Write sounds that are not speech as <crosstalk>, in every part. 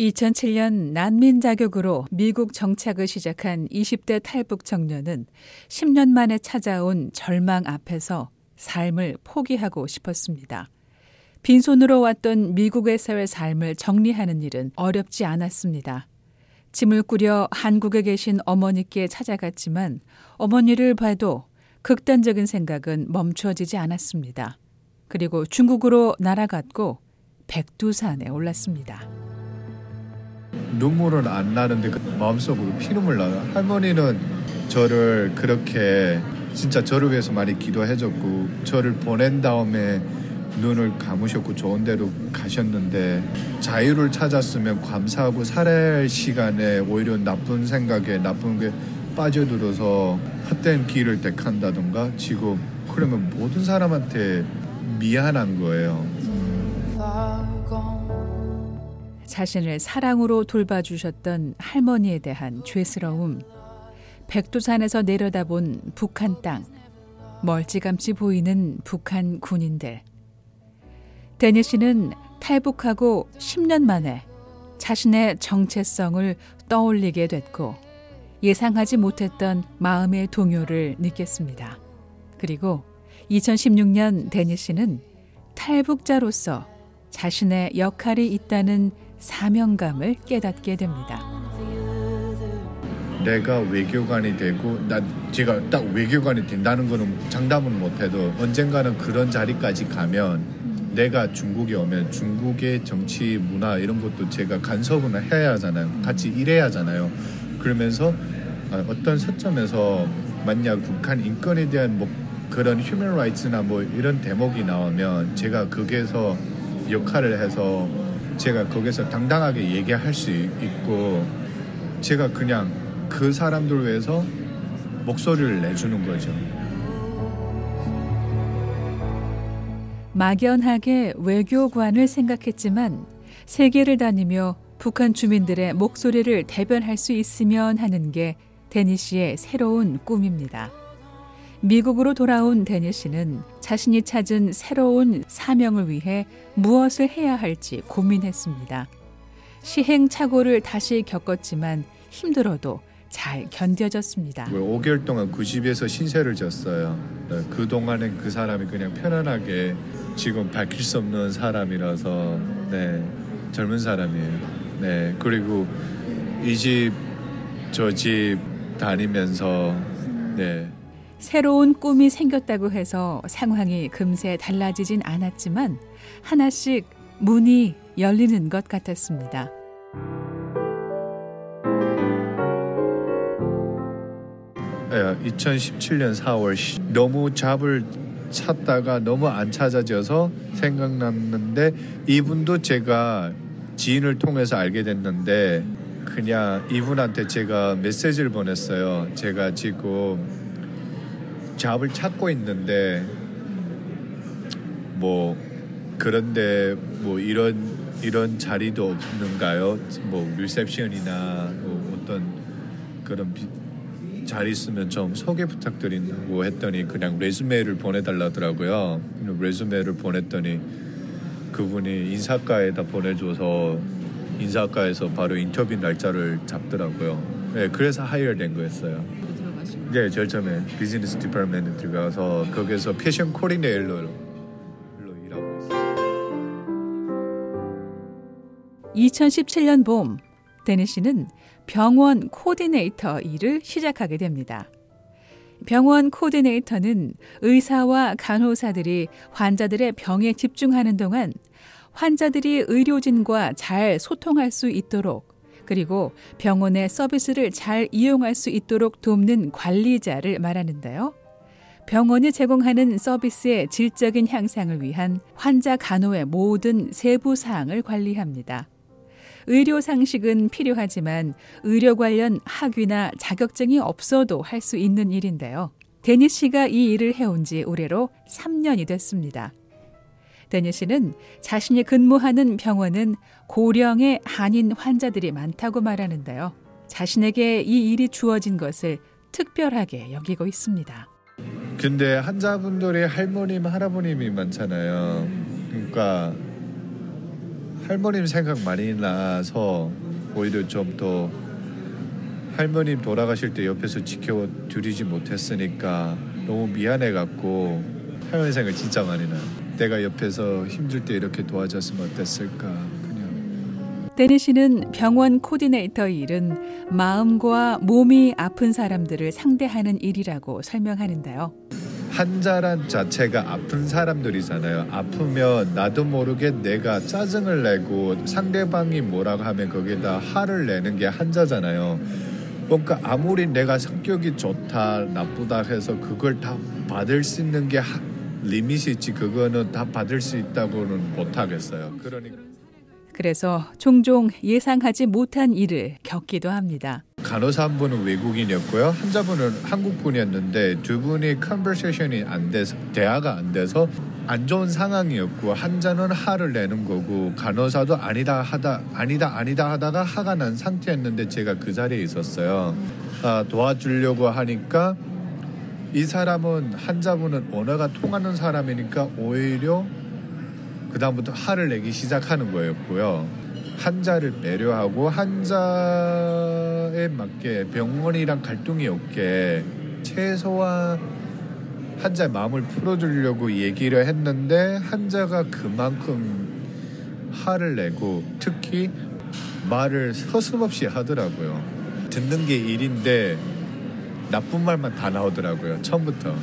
2007년 난민 자격으로 미국 정착을 시작한 20대 탈북 청년은 10년 만에 찾아온 절망 앞에서 삶을 포기하고 싶었습니다. 빈손으로 왔던 미국에서의 삶을 정리하는 일은 어렵지 않았습니다. 짐을 꾸려 한국에 계신 어머니께 찾아갔지만 어머니를 봐도 극단적인 생각은 멈춰지지 않았습니다. 그리고 중국으로 날아갔고 백두산에 올랐습니다. 눈물은 안 나는데 그 마음속으로 피눈물 나요. 할머니는 저를 그렇게 진짜 저를 위해서 많이 기도해줬고 저를 보낸 다음에 눈을 감으셨고 좋은 데로 가셨는데 자유를 찾았으면 감사하고 살아야 할 시간에 오히려 나쁜 생각에 나쁜 게 빠져들어서 헛된 길을 택한다던가 지금 그러면 모든 사람한테 미안한 거예요. 자신을 사랑으로 돌봐주셨던 할머니에 대한 죄스러움, 백두산에서 내려다본 북한 땅, 멀찌감치 보이는 북한 군인들. 데니 씨는 탈북하고 10년 만에 자신의 정체성을 떠올리게 됐고 예상하지 못했던 마음의 동요를 느꼈습니다. 그리고 2016년 데니 씨는 탈북자로서 자신의 역할이 있다는 사명감을 깨닫게 됩니다. 내가 외교관이 되고 난 제가 딱 외교관이 된다는 거는 장담은 못해도 언젠가는 그런 자리까지 가면 내가 중국에 오면 중국의 정치 문화 이런 것도 제가 간섭은 해야 하잖아요. 같이 일해야 하잖아요. 그러면서 어떤 서점에서 만약 북한 인권에 대한 뭐 그런 휴먼 라이츠나 뭐 이런 대목이 나오면 제가 거기에서 역할을 해서 제가 거기서 당당하게 얘기할 수 있고 제가 그냥 그 사람들 위해서 목소리를 내주는 거죠. 막연하게 외교관을 생각했지만 세계를 다니며 북한 주민들의 목소리를 대변할 수 있으면 하는 게 데니 씨의 새로운 꿈입니다. 미국으로 돌아온 데니 씨는 자신이 찾은 새로운 사명을 위해 무엇을 해야 할지 고민했습니다. 시행착오를 다시 겪었지만 힘들어도 잘 견뎌졌습니다. 5개월 동안 그 집에서 신세를 졌어요. 네, 그 동안엔 그 사람이 그냥 편안하게 지금 밝힐 수 없는 사람이라서 네 젊은 사람이에요. 네 그리고 이 집 저집 다니면서 네. 새로운 꿈이 생겼다고 해서 상황이 금세 달라지진 않았지만 하나씩 문이 열리는 것 같았습니다. 네, 2017년 4월 너무 잡을 찾다가 너무 안 찾아져서 생각났는데 이분도 제가 지인을 통해서 알게 됐는데 그냥 이분한테 제가 메시지를 보냈어요. 제가 지금 잡을 찾고 있는데 뭐 그런데 뭐 이런 이런 자리도 없는가요? 뭐 리셉션이나 뭐 어떤 그런 비, 자리 있으면 좀 소개 부탁드린다고 했더니 그냥 resume를 보내달라더라고요. resume를 보냈더니 그분이 인사과에다 보내줘서 인사과에서 바로 인터뷰 날짜를 잡더라고요. 네, 그래서 hire된 거였어요. 네, 제일 처음에 business department 들어가서 거기서 patient coordinator로 일하고 있어요. 2017년 봄 데니 씨는 병원 코디네이터 일을 시작하게 됩니다. 병원 코디네이터는 의사와 간호사들이 환자들의 병에 집중하는 동안 환자들이 의료진과 잘 소통할 수 있도록 그리고 병원의 서비스를 잘 이용할 수 있도록 돕는 관리자를 말하는데요. 병원이 제공하는 서비스의 질적인 향상을 위한 환자 간호의 모든 세부 사항을 관리합니다. 의료 상식은 필요하지만 의료 관련 학위나 자격증이 없어도 할 수 있는 일인데요. 데니 씨가 이 일을 해온 지 올해로 3년이 됐습니다. 데니 씨는 자신이 근무하는 병원은 고령의 한인 환자들이 많다고 말하는데요. 자신에게 이 일이 주어진 것을 특별하게 여기고 있습니다. 근데 환자분들이 할머님, 할아버님이 많잖아요. 그러니까 할머님 생각 많이 나서 오히려 좀 더 할머님 돌아가실 때 옆에서 지켜드리지 못했으니까 너무 미안해 갖고 할머니 생각 진짜 많이 나. 내가 옆에서 힘들 때 이렇게 도와줬으면 어땠을까. 그냥. 데니 씨는 병원 코디네이터 일은 마음과 몸이 아픈 사람들을 상대하는 일이라고 설명하는데요. 환자란 자체가 아픈 사람들이잖아요. 아프면 나도 모르게 내가 짜증을 내고 상대방이 뭐라고 하면 거기다 화를 내는 게 환자잖아요. 그러니까 아무리 내가 성격이 좋다 나쁘다 해서 그걸 다 받을 수 있는 게 하, 리밋이 있지 그거는 다 받을 수 있다고는 못 하겠어요. 그러니까 그래서 종종 예상하지 못한 일을 겪기도 합니다. 간호사 한 분은 외국인이었고요. 환자분은 한국 분이었는데 두 분이 컨버세이션이 안 돼서 대화가 안 돼서 안 좋은 상황이었고 환자는 화를 내는 거고 간호사도 아니다 하다 아니다 아니다 하다가 화가 난 상태였는데 제가 그 자리에 있었어요. 아, 도와주려고 하니까 이 사람은 환자분은 언어가 통하는 사람이니까 오히려 그 다음부터 화를 내기 시작하는 거였고요. 환자를 배려하고 환자에 맞게 병원이랑 갈등이 없게 최소한 환자의 마음을 풀어주려고 얘기를 했는데 환자가 그만큼 화를 내고 특히 말을 서슴없이 하더라고요. 듣는 게 일인데 나쁜 말만 다 나오더라고요. 처음부터.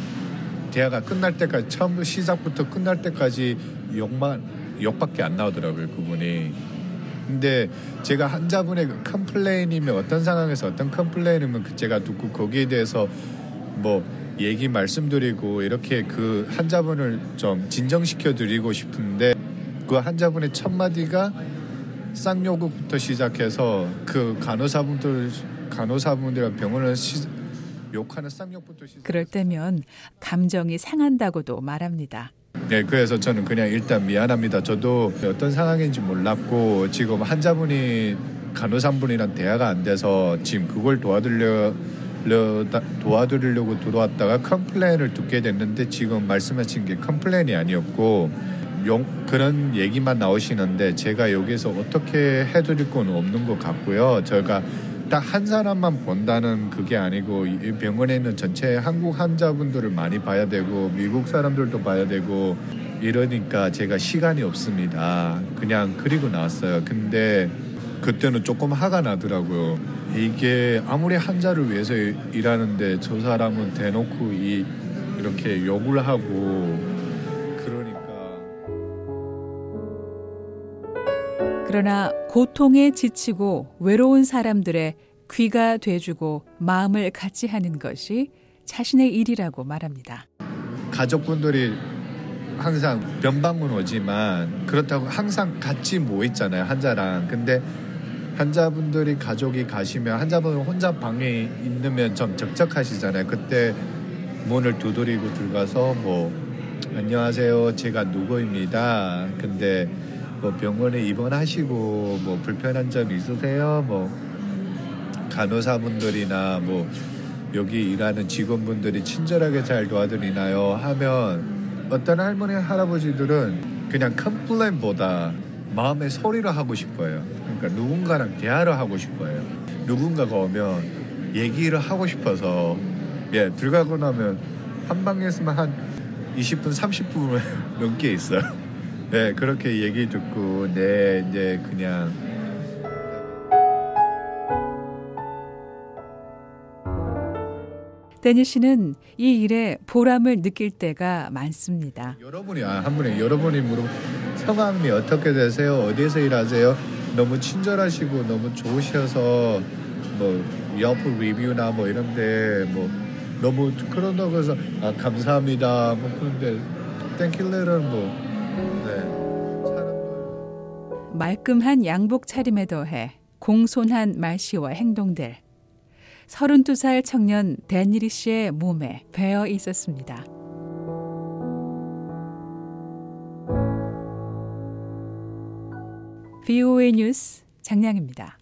대화가 끝날 때까지 처음 시작부터 끝날 때까지 욕만 욕밖에 안 나오더라고요 그분이. 근데 제가 환자분의 그 complain이면 어떤 상황에서 어떤 complain이면 그 제가 듣고 거기에 대해서 뭐 얘기 말씀드리고 이렇게 그 환자분을 좀 진정시켜 드리고 싶은데 그 환자분의 첫 마디가 쌍욕부터 시작해서 그 간호사분들 간호사분들이랑 병원을 시, 욕하는 쌍욕부터 시작. 그럴 때면 감정이 상한다고도 말합니다. 네, 그래서 저는 그냥 일단 미안합니다. 저도 어떤 상황인지 몰랐고 지금 환자분이 간호사분이랑 대화가 안 돼서 지금 그걸 도와드려 도와드리려고 들어왔다가 complain을 듣게 됐는데 지금 말씀하신 게 complain이 아니었고 용, 그런 얘기만 나오시는데 제가 여기서 어떻게 해드릴 건 없는 것 같고요. 제가 딱 한 사람만 본다는 그게 아니고 이 병원에 있는 전체 한국 환자분들을 많이 봐야 되고 미국 사람들도 봐야 되고 이러니까 제가 시간이 없습니다. 그냥 그리고 나왔어요. 근데 그때는 조금 화가 나더라고요. 이게 아무리 환자를 위해서 일하는데 저 사람은 대놓고 이 이렇게 욕을 하고 그러나 고통에 지치고 외로운 사람들의 귀가 돼주고 마음을 같이 하는 것이 자신의 일이라고 말합니다. 가족분들이 항상 변방문 오지만 그렇다고 항상 같이 모여 있잖아요 환자랑. 근데 환자분들이 가족이 가시면 환자분 혼자 방에 있으면 좀 적적하시잖아요. 그때 문을 두드리고 들어가서 뭐 안녕하세요. 제가 누구입니다. 근데 뭐 병원에 입원하시고 뭐 불편한 점 있으세요 뭐 간호사분들이나 뭐 여기 일하는 직원분들이 친절하게 잘 도와드리나요 하면 어떤 할머니 할아버지들은 그냥 컴플레인보다 마음의 소리를 하고 싶어요. 그러니까 누군가랑 대화를 하고 싶어요. 누군가가 오면 얘기를 하고 싶어서 예 들어가고 나면 한 방에 있으면 한 20분 30분 <laughs> 넘게 있어요. 네 그렇게 얘기 듣고 네 이제 그냥 데니 씨는 이 일에 보람을 느낄 때가 많습니다. 여러분이 아, 한 분이 여러분이 물어 성함이 어떻게 되세요? 어디서 일하세요? 너무 친절하시고 너무 좋으셔서 뭐 여프 리뷰나 뭐 이런데 뭐 너무 그런다고 해서 아 감사합니다 뭐 그런데 땡킬레는 뭐 네. 말끔한 양복 차림에 더해 공손한 말씨와 행동들 32살 청년 데니리 씨의 몸에 배어 있었습니다. VOA 뉴스 장량입니다.